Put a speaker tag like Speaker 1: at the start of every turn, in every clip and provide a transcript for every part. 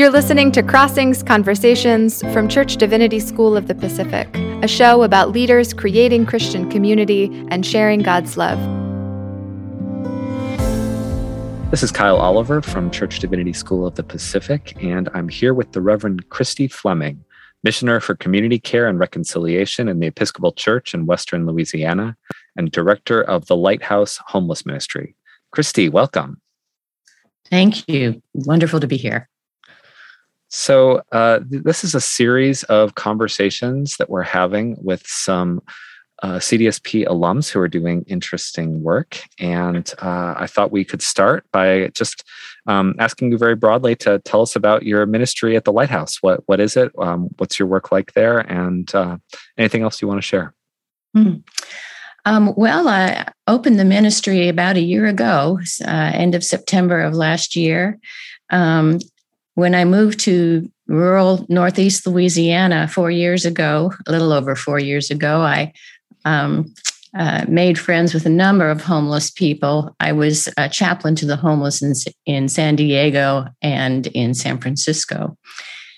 Speaker 1: You're listening to Crossings Conversations from Church Divinity School of the Pacific, a show about leaders creating Christian community and sharing God's love.
Speaker 2: This is Kyle Oliver from Church Divinity School of the Pacific, and I'm here with the Reverend Christy Fleming, missioner for community care and reconciliation in the Episcopal Church in Western Louisiana, and director of the Lighthouse Homeless Ministry. Christy, welcome.
Speaker 3: Thank you. Wonderful to be here.
Speaker 2: So, uh, this is a series of conversations that we're having with some uh, CDSP alums who are doing interesting work. And uh, I thought we could start by just um, asking you very broadly to tell us about your ministry at the Lighthouse. What What is it? Um, what's your work like there? And uh, anything else you want to share?
Speaker 3: Mm-hmm. Um, well, I opened the ministry about a year ago, uh, end of September of last year. Um, when I moved to rural Northeast Louisiana four years ago, a little over four years ago, I um, uh, made friends with a number of homeless people. I was a chaplain to the homeless in, in San Diego and in San Francisco.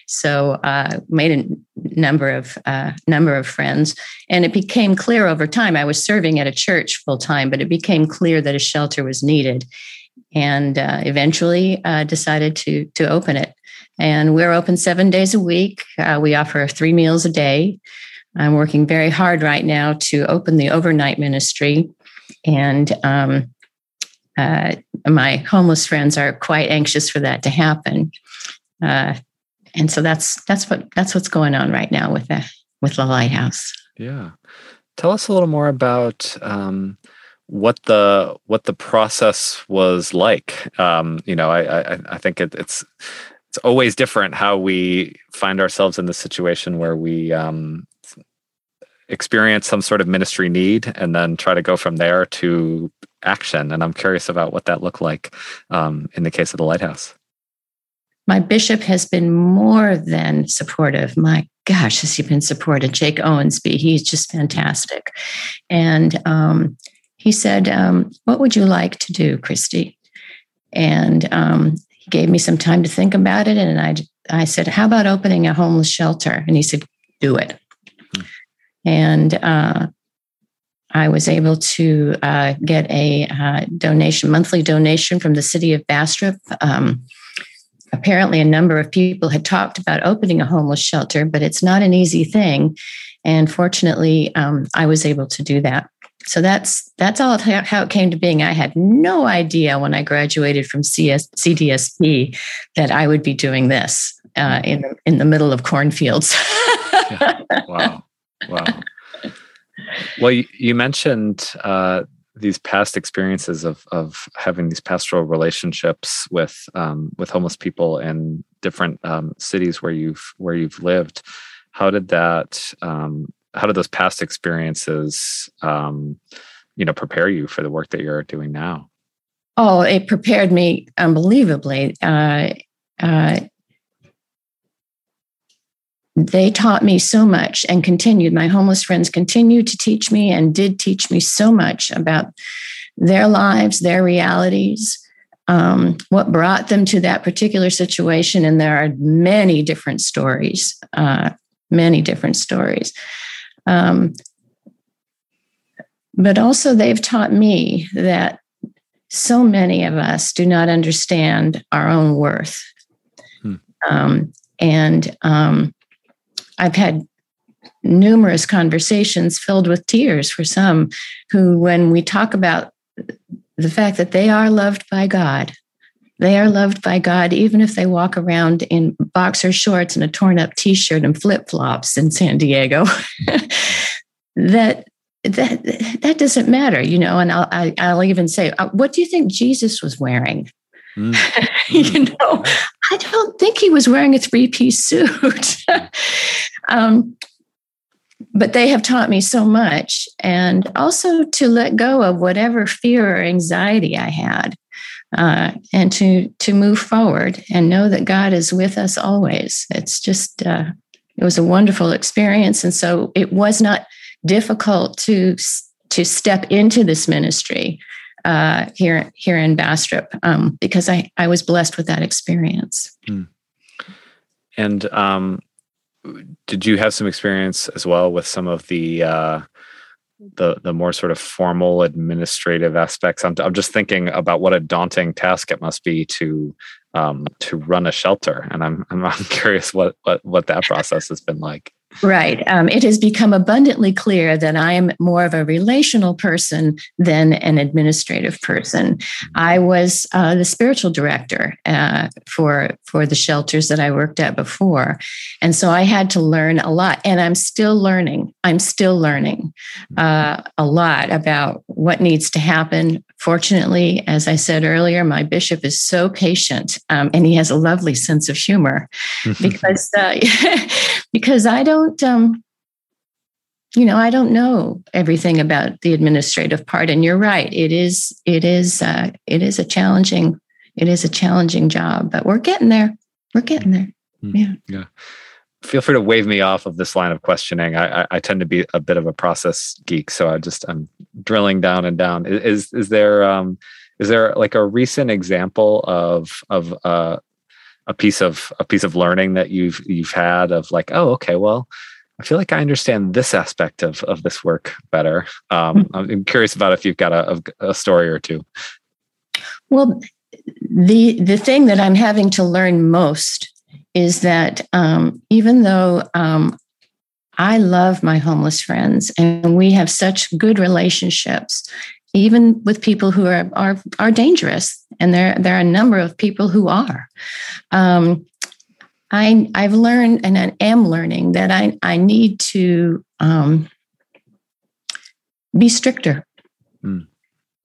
Speaker 3: So uh, made a number of uh, number of friends, and it became clear over time. I was serving at a church full time, but it became clear that a shelter was needed, and uh, eventually uh, decided to to open it. And we're open seven days a week. Uh, we offer three meals a day. I'm working very hard right now to open the overnight ministry, and um, uh, my homeless friends are quite anxious for that to happen. Uh, and so that's that's what that's what's going on right now with the with the lighthouse.
Speaker 2: Yeah, tell us a little more about um, what the what the process was like. Um, you know, I I, I think it, it's it's always different how we find ourselves in the situation where we um, experience some sort of ministry need and then try to go from there to action. And I'm curious about what that looked like um, in the case of the lighthouse.
Speaker 3: My bishop has been more than supportive. My gosh, has he been supportive? Jake Owensby, he's just fantastic. And um, he said, um, What would you like to do, Christy? And um, he gave me some time to think about it. And I, I said, How about opening a homeless shelter? And he said, Do it. And uh, I was able to uh, get a uh, donation, monthly donation from the city of Bastrop. Um, apparently, a number of people had talked about opening a homeless shelter, but it's not an easy thing. And fortunately, um, I was able to do that so that's that's all how it came to being. I had no idea when I graduated from CS, CDSP that I would be doing this uh, in the, in the middle of cornfields.
Speaker 2: yeah. Wow, wow. Well, you, you mentioned uh, these past experiences of of having these pastoral relationships with um, with homeless people in different um, cities where you've where you've lived. How did that um, how did those past experiences um, you know prepare you for the work that you're doing now?
Speaker 3: Oh it prepared me unbelievably. Uh, uh, they taught me so much and continued. My homeless friends continued to teach me and did teach me so much about their lives their realities um, what brought them to that particular situation. And there are many different stories uh, many different stories um, but also, they've taught me that so many of us do not understand our own worth. Hmm. Um, and um, I've had numerous conversations filled with tears for some who, when we talk about the fact that they are loved by God, they are loved by God, even if they walk around in boxer shorts and a torn up t shirt and flip flops in San Diego. that that that doesn't matter, you know. And I'll I, will i will even say, uh, what do you think Jesus was wearing? Mm. you mm. know, I don't think he was wearing a three piece suit. um, but they have taught me so much, and also to let go of whatever fear or anxiety I had uh, and to to move forward and know that God is with us always. It's just uh, it was a wonderful experience, and so it was not difficult to to step into this ministry uh, here here in Bastrop um, because I I was blessed with that experience. Mm.
Speaker 2: and um, did you have some experience as well with some of the uh, the the more sort of formal administrative aspects? I'm I'm just thinking about what a daunting task it must be to um, to run a shelter, and I'm I'm, I'm curious what what what that process has been like.
Speaker 3: Right. Um, it has become abundantly clear that I am more of a relational person than an administrative person. I was uh, the spiritual director uh, for for the shelters that I worked at before, and so I had to learn a lot. And I'm still learning. I'm still learning uh, a lot about what needs to happen. Fortunately, as I said earlier, my bishop is so patient, um, and he has a lovely sense of humor because uh, because I don't um, you know i don't know everything about the administrative part and you're right it is it is uh, it is a challenging it is a challenging job but we're getting there we're getting there. Mm-hmm. yeah.
Speaker 2: yeah. Feel free to wave me off of this line of questioning I, I, I tend to be a bit of a process geek so i just i'm drilling down and down. Is is there um is there like a recent example of of uh a piece of a piece of learning that you've you've had of like oh okay well I feel like I understand this aspect of of this work better. Um, hmm. I'm curious about if you've got a, a, story or two.
Speaker 3: Well, the the thing that I'm having to learn most is that um, even though um, I love my homeless friends and we have such good relationships, even with people who are are are dangerous, and there there are a number of people who are. Um, I I've learned and I am learning that I I need to um, be stricter mm.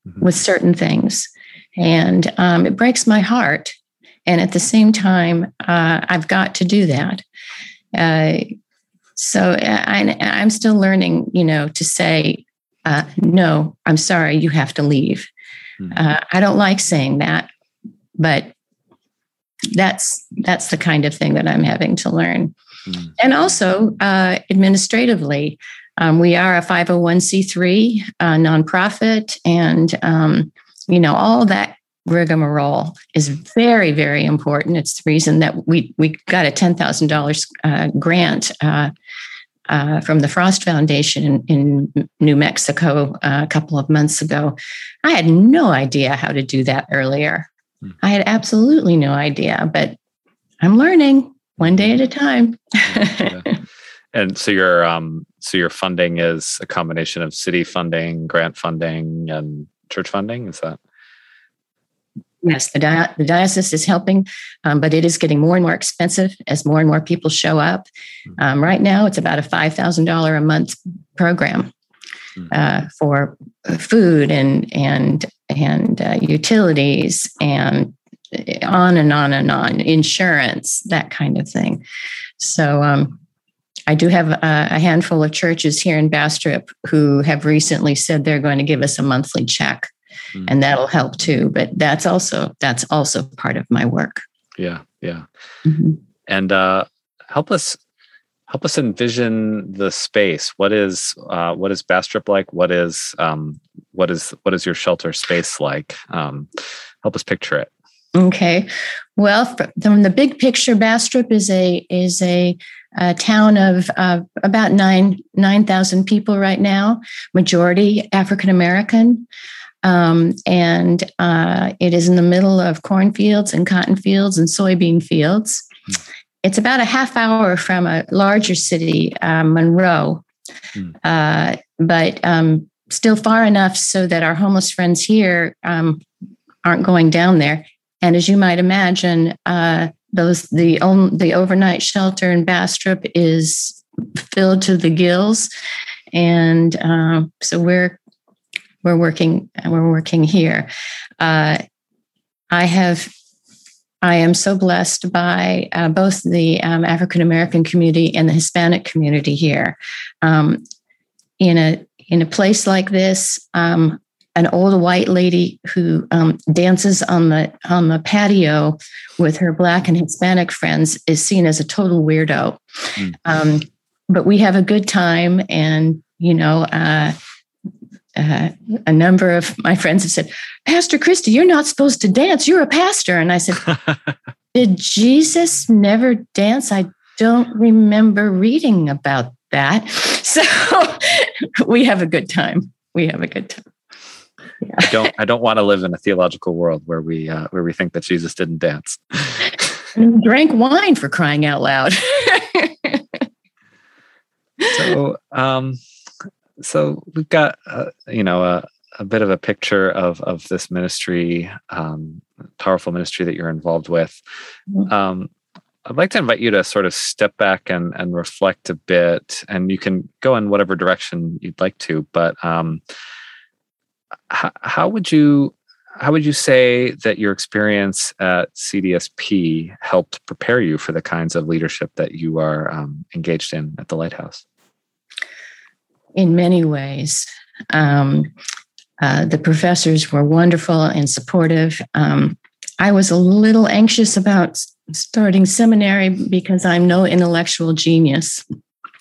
Speaker 3: mm-hmm. with certain things, and um, it breaks my heart. And at the same time, uh, I've got to do that. Uh, so I, I'm still learning, you know, to say uh, no, I'm sorry, you have to leave. Mm-hmm. Uh, I don't like saying that, but that's that's the kind of thing that I'm having to learn. Mm-hmm. And also uh, administratively, um, we are a 501c3 uh, nonprofit, and um, you know all that rigmarole is very very important. It's the reason that we we got a ten thousand uh, dollars grant uh, from the Frost Foundation in, in New Mexico uh, a couple of months ago. I had no idea how to do that earlier. Hmm. I had absolutely no idea, but I'm learning one day at a time.
Speaker 2: yeah. And so your um, so your funding is a combination of city funding, grant funding, and church funding. Is that?
Speaker 3: Yes, the, di- the diocese is helping, um, but it is getting more and more expensive as more and more people show up. Hmm. Um, right now, it's about a $5,000 a month program hmm. uh, for food and, and, and uh, utilities and on and on and on, insurance, that kind of thing. So, um, I do have a, a, handful of churches here in Bastrop who have recently said they're going to give us a monthly check mm. and that'll help too. But that's also that's also part of my work.
Speaker 2: Yeah, yeah. Mm-hmm. And uh, help us help us envision the space. What is uh, what is Bastrop like? What is um, what is what is your shelter space like? Um, help us picture it.
Speaker 3: Okay. Well, from the big picture, Bastrop is a is a, a town of uh, about nine nine thousand people right now, majority African American. Um, and uh, it is in the middle of cornfields and cotton fields and soybean fields. Mm. It's about a half hour from a larger city, uh, Monroe, mm. uh, but um, still far enough so that our homeless friends here um, aren't going down there. And as you might imagine, uh, those the the overnight shelter in Bastrop is filled to the gills, and uh, so we're we're working we're working here. Uh, I have I am so blessed by uh, both the um, African American community and the Hispanic community here. Um, in a in a place like this, um, an old white lady who um, dances on the on the patio with her black and Hispanic friends is seen as a total weirdo. Mm. but we have a good time, and you know, uh, uh, a number of my friends have said, Pastor Christy, you're not supposed to dance. You're a pastor. And I said, Did Jesus never dance? I don't remember reading about that. So we have a good time. We have a good time.
Speaker 2: Yeah. I don't. I don't want to live in a theological world where we uh, where we think that Jesus didn't dance.
Speaker 3: and drank wine for crying out loud.
Speaker 2: so, um, so we've got uh, you know a, a bit of a picture of of this ministry, um, powerful ministry that you're involved with. Mm-hmm. Um, I'd like to invite you to sort of step back and, and reflect a bit, and you can go in whatever direction you'd like to. But um, how, how would you how would you say that your experience at CDSP helped prepare you for the kinds of leadership that you are um, engaged in at the Lighthouse?
Speaker 3: In many ways. Um, uh, the professors were wonderful and supportive. Um, I was a little anxious about starting seminary because I'm no intellectual genius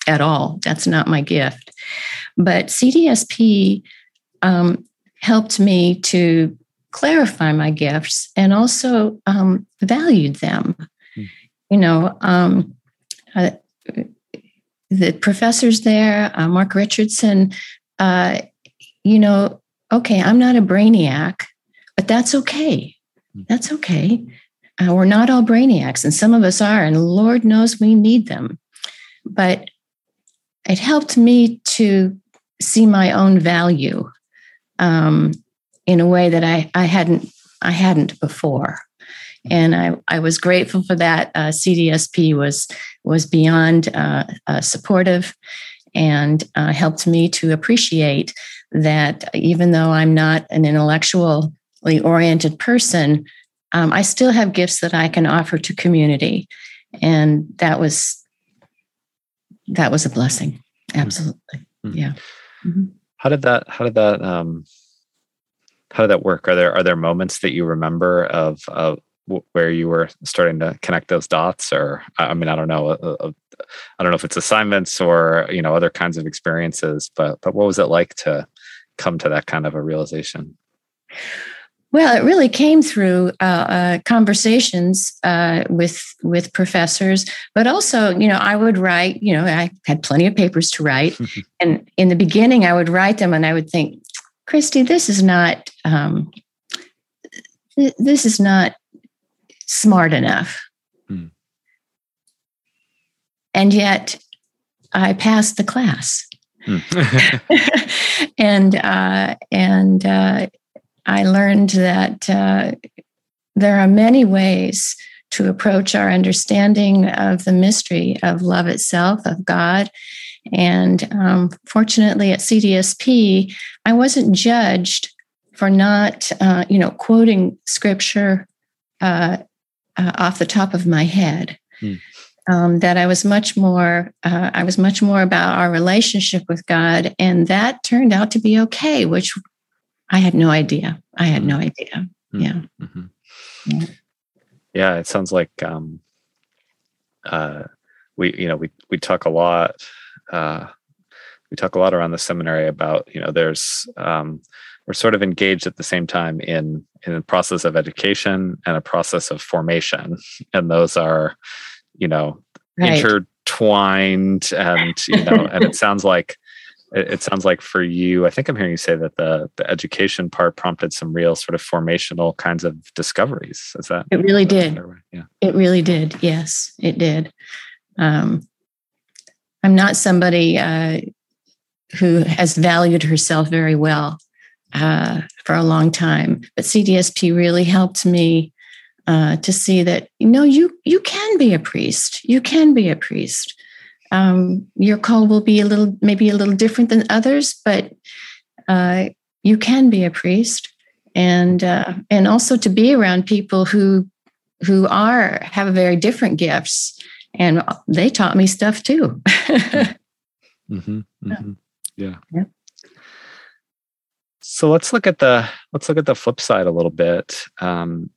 Speaker 3: at all. That's not my gift. But CDSP um, helped me to clarify my gifts and also um, valued them. Mm. You know, um, uh, the professors there, uh, Mark Richardson, uh, you know, okay, I'm not a brainiac, but that's okay. Hmm. That's okay. Uh, we're not all brainiacs, and some of us are, and Lord knows we need them. But it helped me to see my own value um, in a way that I, I hadn't I hadn't before, and I, I was grateful for that. Uh, CDSP was was beyond uh, uh, supportive and uh, helped me to appreciate that even though I'm not an intellectually oriented person, um, I still have gifts that I can offer to community, and that was that was a blessing. Hmm. Absolutely, mm-hmm. yeah.
Speaker 2: Mm-hmm. How did that? How did that? Um, how did that work? Are there are there moments that you remember of of where you were starting to connect those dots, or I mean, I don't know, uh, uh, I don't know if it's assignments or you know other kinds of experiences, but but what was it like to come to that kind of a realization?
Speaker 3: Well, it really came through uh, uh, conversations uh, with with professors, but also, you know, I would write. You know, I had plenty of papers to write, and in the beginning, I would write them, and I would think, Christy, this is not um, th- this is not smart enough, hmm. and yet I passed the class. Hmm. and uh, and uh, I learned that uh, there are many ways to approach our understanding of the mystery of love itself, of God. And um, fortunately, at CDSP, I wasn't judged for not, uh, you know, quoting scripture uh, uh, off the top of my head. Hmm. Um, that I was much more, uh, I was much more about our relationship with God, and that turned out to be okay, which I had no idea. I had no mm-hmm. idea. Mm-hmm. Yeah. Mm-hmm.
Speaker 2: yeah. Yeah. It sounds like um, uh, we, you know, we we talk a lot. Uh, we talk a lot around the seminary about you know there's um, we're sort of engaged at the same time in in a process of education and a process of formation, and those are you know right. intertwined and you know and it sounds like it, sounds like for you, I think I'm hearing you say that the the education part prompted some real sort of formational kinds of discoveries. Is that
Speaker 3: it? Really did. Yeah, it really did. Yes, it did. Um, I'm not somebody uh, who has valued herself very well uh, for a long time, but CDSP really helped me uh, to see that you know you you can be a priest. You can be a priest um, your call will be a little, maybe a little different than others, but uh, you can be a priest, and uh, and also to be around people who who are have very different gifts, and they taught me stuff too.
Speaker 2: mm-hmm, mm-hmm. Yeah. yeah. So let's look at the let's look at the flip side a little bit. Um,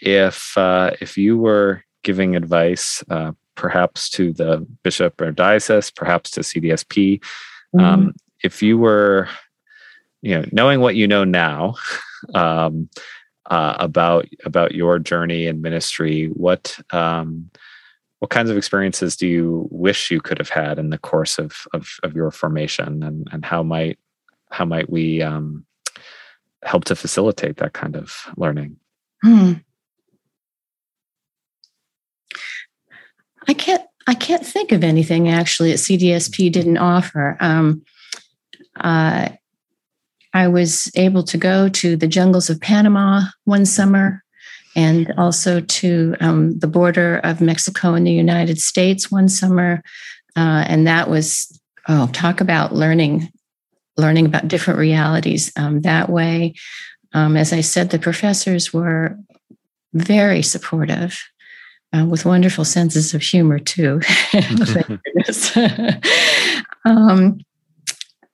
Speaker 2: if uh, if you were giving advice, uh, perhaps to the bishop or diocese, perhaps to CDSP. Mm-hmm. Um, if you were, you know, knowing what you know now, um, uh, about about your journey in ministry. What um, what kinds of experiences do you wish you could have had in the course of of, of your formation, and and how might how might we um, help to facilitate that kind of learning? Hmm.
Speaker 3: I can't I can't think of anything actually that CDSP didn't offer. Um, uh, I was able to go to the jungles of Panama one summer and also to um, the border of Mexico and the United States one summer. Uh, and that was, oh, talk about learning, learning about different realities um, that way. Um, as I said, the professors were very supportive. Uh, with wonderful senses of humor too. um,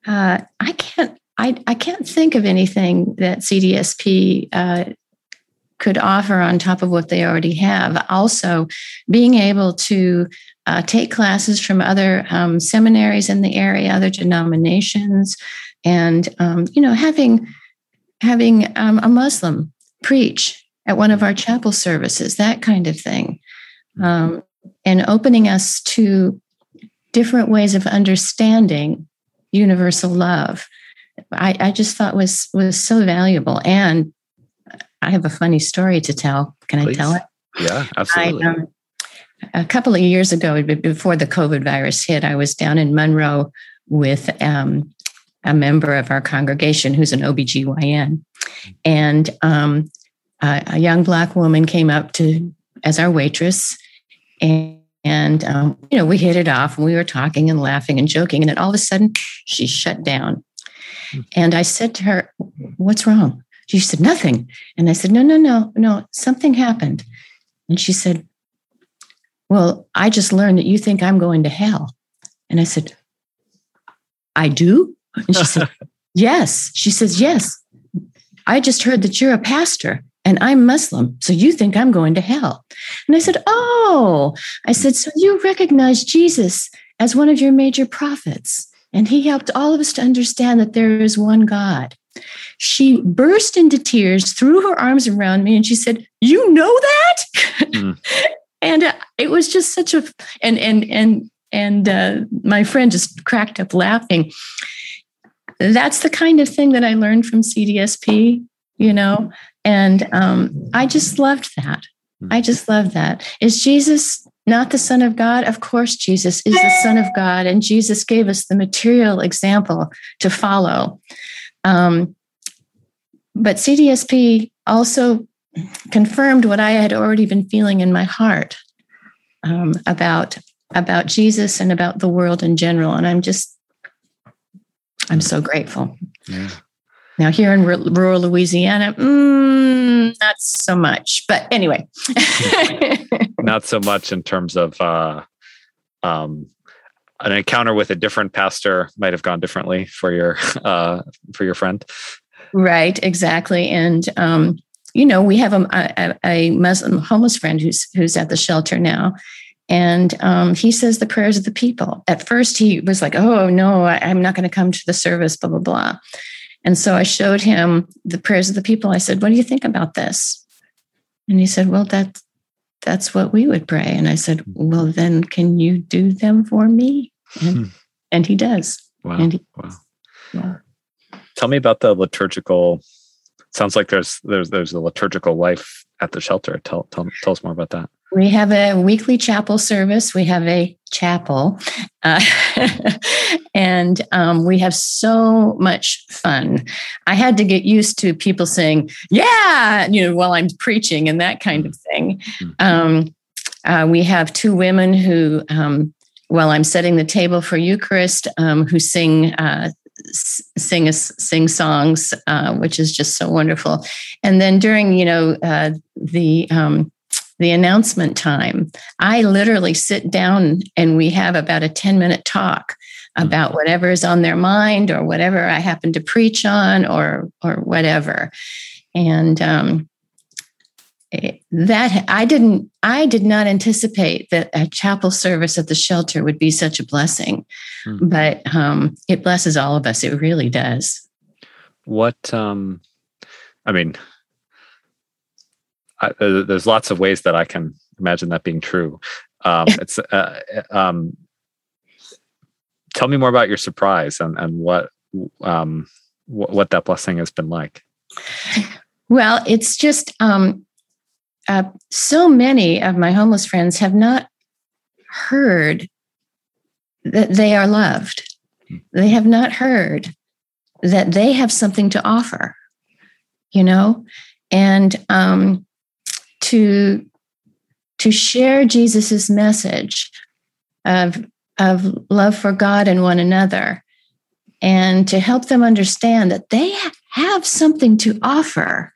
Speaker 3: uh, I can't I, I can't think of anything that CDSP uh, could offer on top of what they already have. Also, being able to uh, take classes from other um, seminaries in the area, other denominations, and um, you know having having um, a Muslim preach at one of our chapel services, that kind of thing, um, and opening us to different ways of understanding universal love I, I just thought was was so valuable. And I have a funny story to tell. Can Please. I tell it?
Speaker 2: Yeah, absolutely. I, um,
Speaker 3: a couple of years ago, before the COVID virus hit, I was down in Monroe with um, a member of our congregation who's an OBGYN. And um, a, a, young Black woman came up to as our waitress. And, and um, you know, we hit it off and we were talking and laughing and joking. And then all of a sudden, she shut down. And I said to her, What's wrong? She said, Nothing. And I said, No, no, no, no, something happened. And she said, Well, I just learned that you think I'm going to hell. And I said, I do? And she said, Yes. She says, Yes. I just heard that you're a pastor and I'm Muslim. So you think I'm going to hell. And I said, Oh, I said, So you recognize Jesus as one of your major prophets. And he helped all of us to understand that there is one God. She burst into tears, threw her arms around me, and she said, You know that? Mm. and uh, it was just such a, and, and, and, and uh, my friend just cracked up laughing. That's the kind of thing that I learned from CDSP, you know, and um, I just loved that. I mm. just love that. Is Jesus not the Son of God? Of course, Jesus is the Son of God, and Jesus gave us the material example to follow. Um, but CDSP also confirmed what I had already been feeling in my heart um, about about Jesus and about the world in general, and I'm just I'm so grateful. Yeah. Now, here in rural Louisiana, mm, not so much. But anyway,
Speaker 2: not so much in terms of uh, um, an encounter with a different pastor might have gone differently for your uh, for your friend.
Speaker 3: Right. Exactly. And um, you know, we have a, a, a, Muslim homeless friend who's who's at the shelter now. And um, he says the prayers of the people. At first, he was like, "Oh no, I, I'm not going to come to the service." Blah blah blah. And so I showed him the prayers of the people. I said, What do you think about this? And he said, Well, that, that's what we would pray. And I said, Well, then can you do them for me? And, hmm. and he does.
Speaker 2: Wow.
Speaker 3: And
Speaker 2: he, wow. Yeah. Tell me about the liturgical. Sounds like there's there's there's a liturgical life at the shelter. Tell tell, tell us more about that.
Speaker 3: We have a weekly chapel service. We have a chapel, uh, and um, we have so much fun. I had to get used to people saying, "Yeah," you know, while I'm preaching and that kind of thing. Mm-hmm. Um, uh, we have two women who, um, while I'm setting the table for Eucharist, um, who sing. Uh, sing us sing songs, uh, which is just so wonderful. And then during, you know, uh, the um, the announcement time, I literally sit down and we have about a 10 minute talk hmm. about whatever is on their mind or whatever I happen to preach on or or whatever. And um, that I didn't I did not anticipate that a chapel service at the shelter would be such a blessing, hmm. but um, it blesses all of us. It really does.
Speaker 2: What um, I mean, I, there's lots of ways that I can imagine that being true. Um, it's uh, um, tell me more about your surprise and and what um, what, what that blessing has been like.
Speaker 3: Well, it's just um, uh, so many of my homeless friends have not heard that they are loved. Hmm. They have not heard that they have something to offer, you know, and um, to to share Jesus's message of of love for God and one another, and to help them understand that they have something to offer,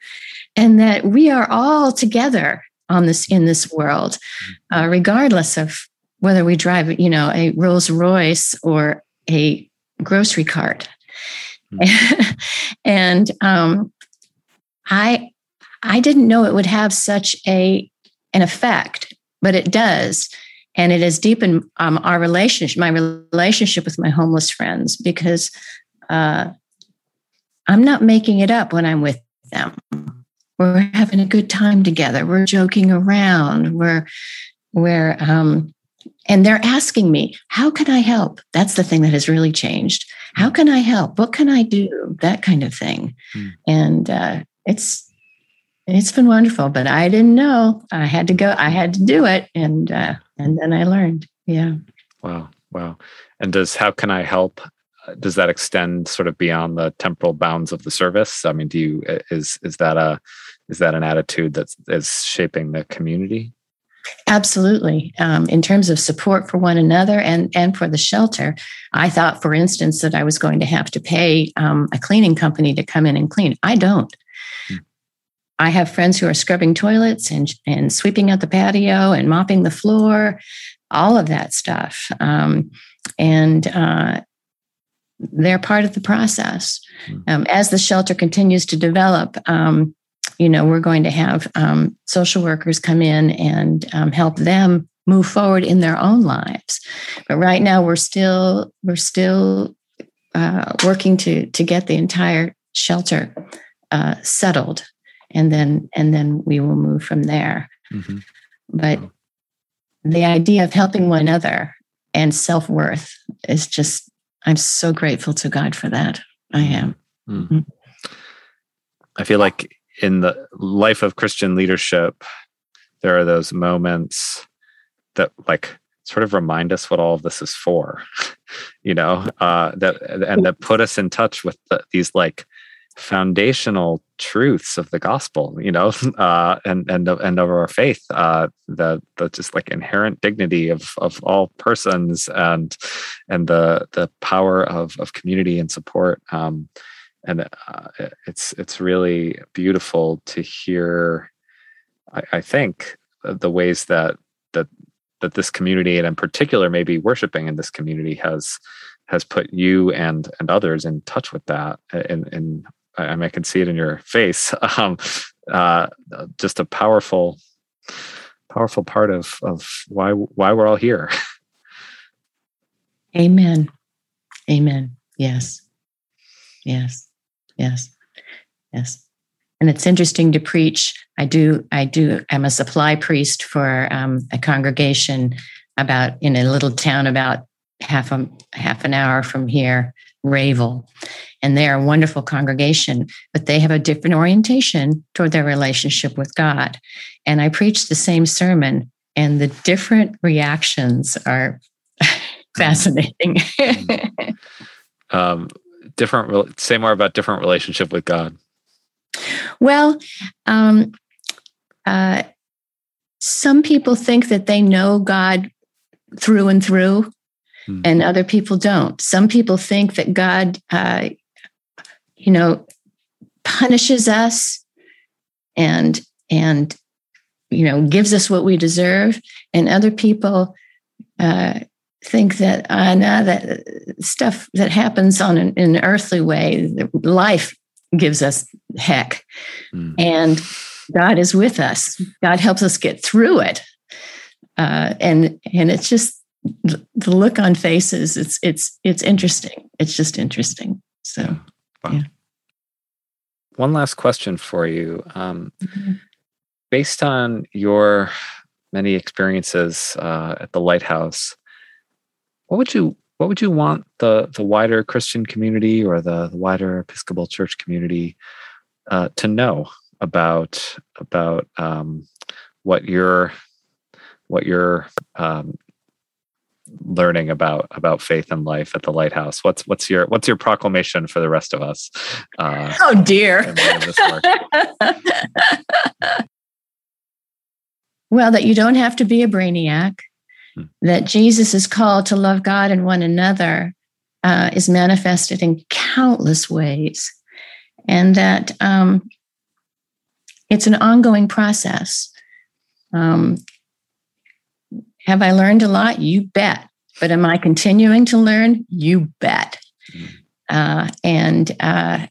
Speaker 3: and that we are all together on this in this world, uh, regardless of whether we drive, you know, a Rolls Royce or a grocery cart. Mm-hmm. and um, I I didn't know it would have such a an effect, but it does. And it has deepened um, our relationship, my relationship with my homeless friends, because uh, I'm not making it up when I'm with them. We're having a good time together. We're joking around. We're, we're, um, and they're asking me, how can I help? That's the thing that has really changed. How can I help? What can I do? That kind of thing. Mm. And uh, it's it's been wonderful, but I didn't know. I had to go. I had to do it, and uh, and then I learned. Yeah.
Speaker 2: Wow. Wow. And does how can I help? Uh, does that extend sort of beyond the temporal bounds of the service? I mean, do you is is that a is that an attitude that is shaping the community?
Speaker 3: Absolutely. Um, in terms of support for one another and and for the shelter, I thought, for instance, that I was going to have to pay um, a cleaning company to come in and clean. I don't. I have friends who are scrubbing toilets and, and sweeping out the patio and mopping the floor, all of that stuff. Um, and uh, they're part of the process. Hmm. Um, as the shelter continues to develop, um, you know, we're going to have um, social workers come in and um, help them move forward in their own lives. But right now, we're still we're still uh, working to to get the entire shelter uh, settled and then and then we will move from there mm-hmm. but the idea of helping one another and self-worth is just i'm so grateful to god for that i am mm-hmm.
Speaker 2: i feel like in the life of christian leadership there are those moments that like sort of remind us what all of this is for you know uh that and that put us in touch with the, these like foundational truths of the gospel you know uh, and and and of our faith uh, the the just like inherent dignity of of all persons and and the the power of of community and support um, and uh, it's it's really beautiful to hear I, I think the ways that that that this community and in particular maybe worshiping in this community has has put you and and others in touch with that and in I, I, mean, I can see it in your face. Um, uh, just a powerful, powerful part of of why why we're all here.
Speaker 3: Amen. Amen. Yes. Yes. Yes. Yes. And it's interesting to preach. I do. I do. I'm a supply priest for um, a congregation about in a little town about half a half an hour from here, Rayville, and they are a wonderful congregation, but they have a different orientation toward their relationship with God. And I preach the same sermon, and the different reactions are fascinating.
Speaker 2: um, different. Say more about different relationship with God.
Speaker 3: Well, um, uh, some people think that they know God through and through, hmm. and other people don't. Some people think that God uh, you know, punishes us and and you know gives us what we deserve, and other people uh, think that uh, nah, that stuff that happens on an, an earthly way, life gives us heck, mm. and God is with us. God helps us get through it, uh, and and it's just the look on faces. It's it's it's interesting. It's just interesting. So, wow. yeah
Speaker 2: one last question for you. Um, mm-hmm. based on your many experiences uh, at the lighthouse, what would you what would you want the the wider Christian community or the, the wider Episcopal Church community uh, to know about about um, what you're what you're um, learning about about faith and life at the lighthouse? What's what's your what's your proclamation for the rest of us
Speaker 3: uh, oh dear. well that you don't have to be a brainiac. That jesus is called to love god and one another uh, is manifested in countless ways and that um, it's an ongoing process um, have I learned a lot? You bet. But am I continuing to learn? You bet. Uh, and uh,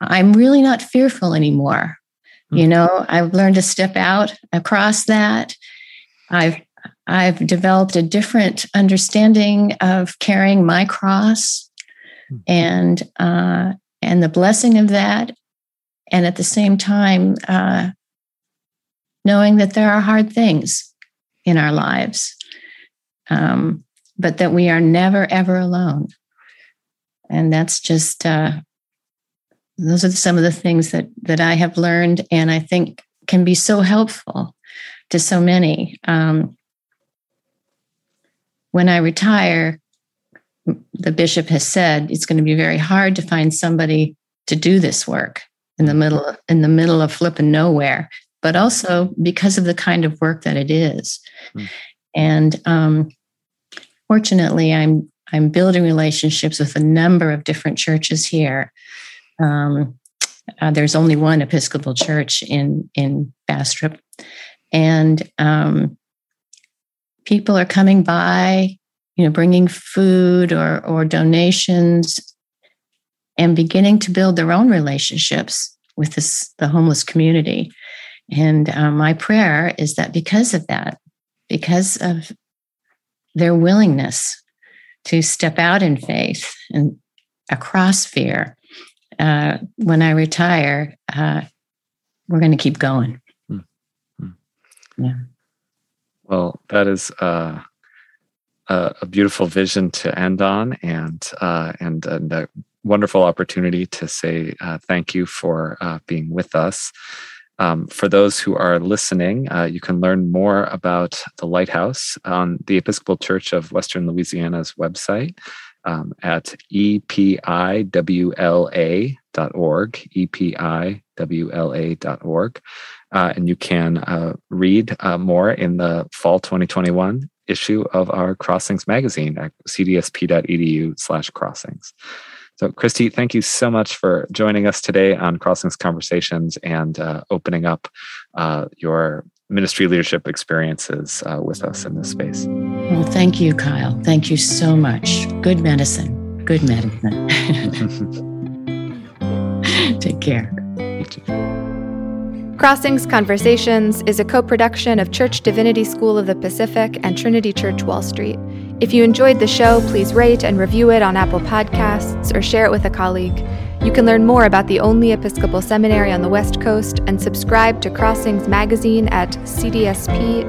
Speaker 3: I'm really not fearful anymore. Mm-hmm. You know, I've learned to step out across that. I've I've developed a different understanding of carrying my cross, mm-hmm. and uh, and the blessing of that, and at the same time, uh, knowing that there are hard things in our lives, um, but that we are never, ever alone. And that's just, uh, those are some of the things that, that I have learned and I think can be so helpful to so many. Um, when I retire, the bishop has said it's going to be very hard to find somebody to do this work in the middle of, in the middle of flipping nowhere but also because of the kind of work that it is. Mm. And um, fortunately, I'm I'm building relationships with a number of different churches here. Um, uh, there's only one Episcopal church in in Bastrop, and um, people are coming by, you know, bringing food or or donations, and beginning to build their own relationships with this the homeless community. And um, my prayer is that because of that, because of their willingness to step out in faith and across fear, uh, when I retire, uh, we're going to keep going. Mm-hmm.
Speaker 2: Yeah. Well, that is uh, a, a, beautiful vision to end on, and uh, and, and a wonderful opportunity to say uh, thank you for uh, being with us. Um, for those who are listening, uh, you can learn more about the Lighthouse on the Episcopal Church of Western Louisiana's website um, at epiwla.org, epiwla.org. Uh, and you can uh, read uh, more in the fall 2021 issue of our Crossings magazine at cdsp.edu slash crossings. So, Christy, thank you so much for joining us today on Crossings Conversations and uh, opening up uh, your ministry leadership experiences uh, with us in this space.
Speaker 3: Well, thank you, Kyle. Thank you so much. Good medicine. Good medicine. Take care. You too.
Speaker 1: Crossings Conversations is a co production of Church Divinity School of the Pacific and Trinity Church Wall Street. If you enjoyed the show, please rate and review it on Apple Podcasts or share it with a colleague. You can learn more about the only Episcopal seminary on the West Coast and subscribe to Crossings Magazine at cdsp.edu.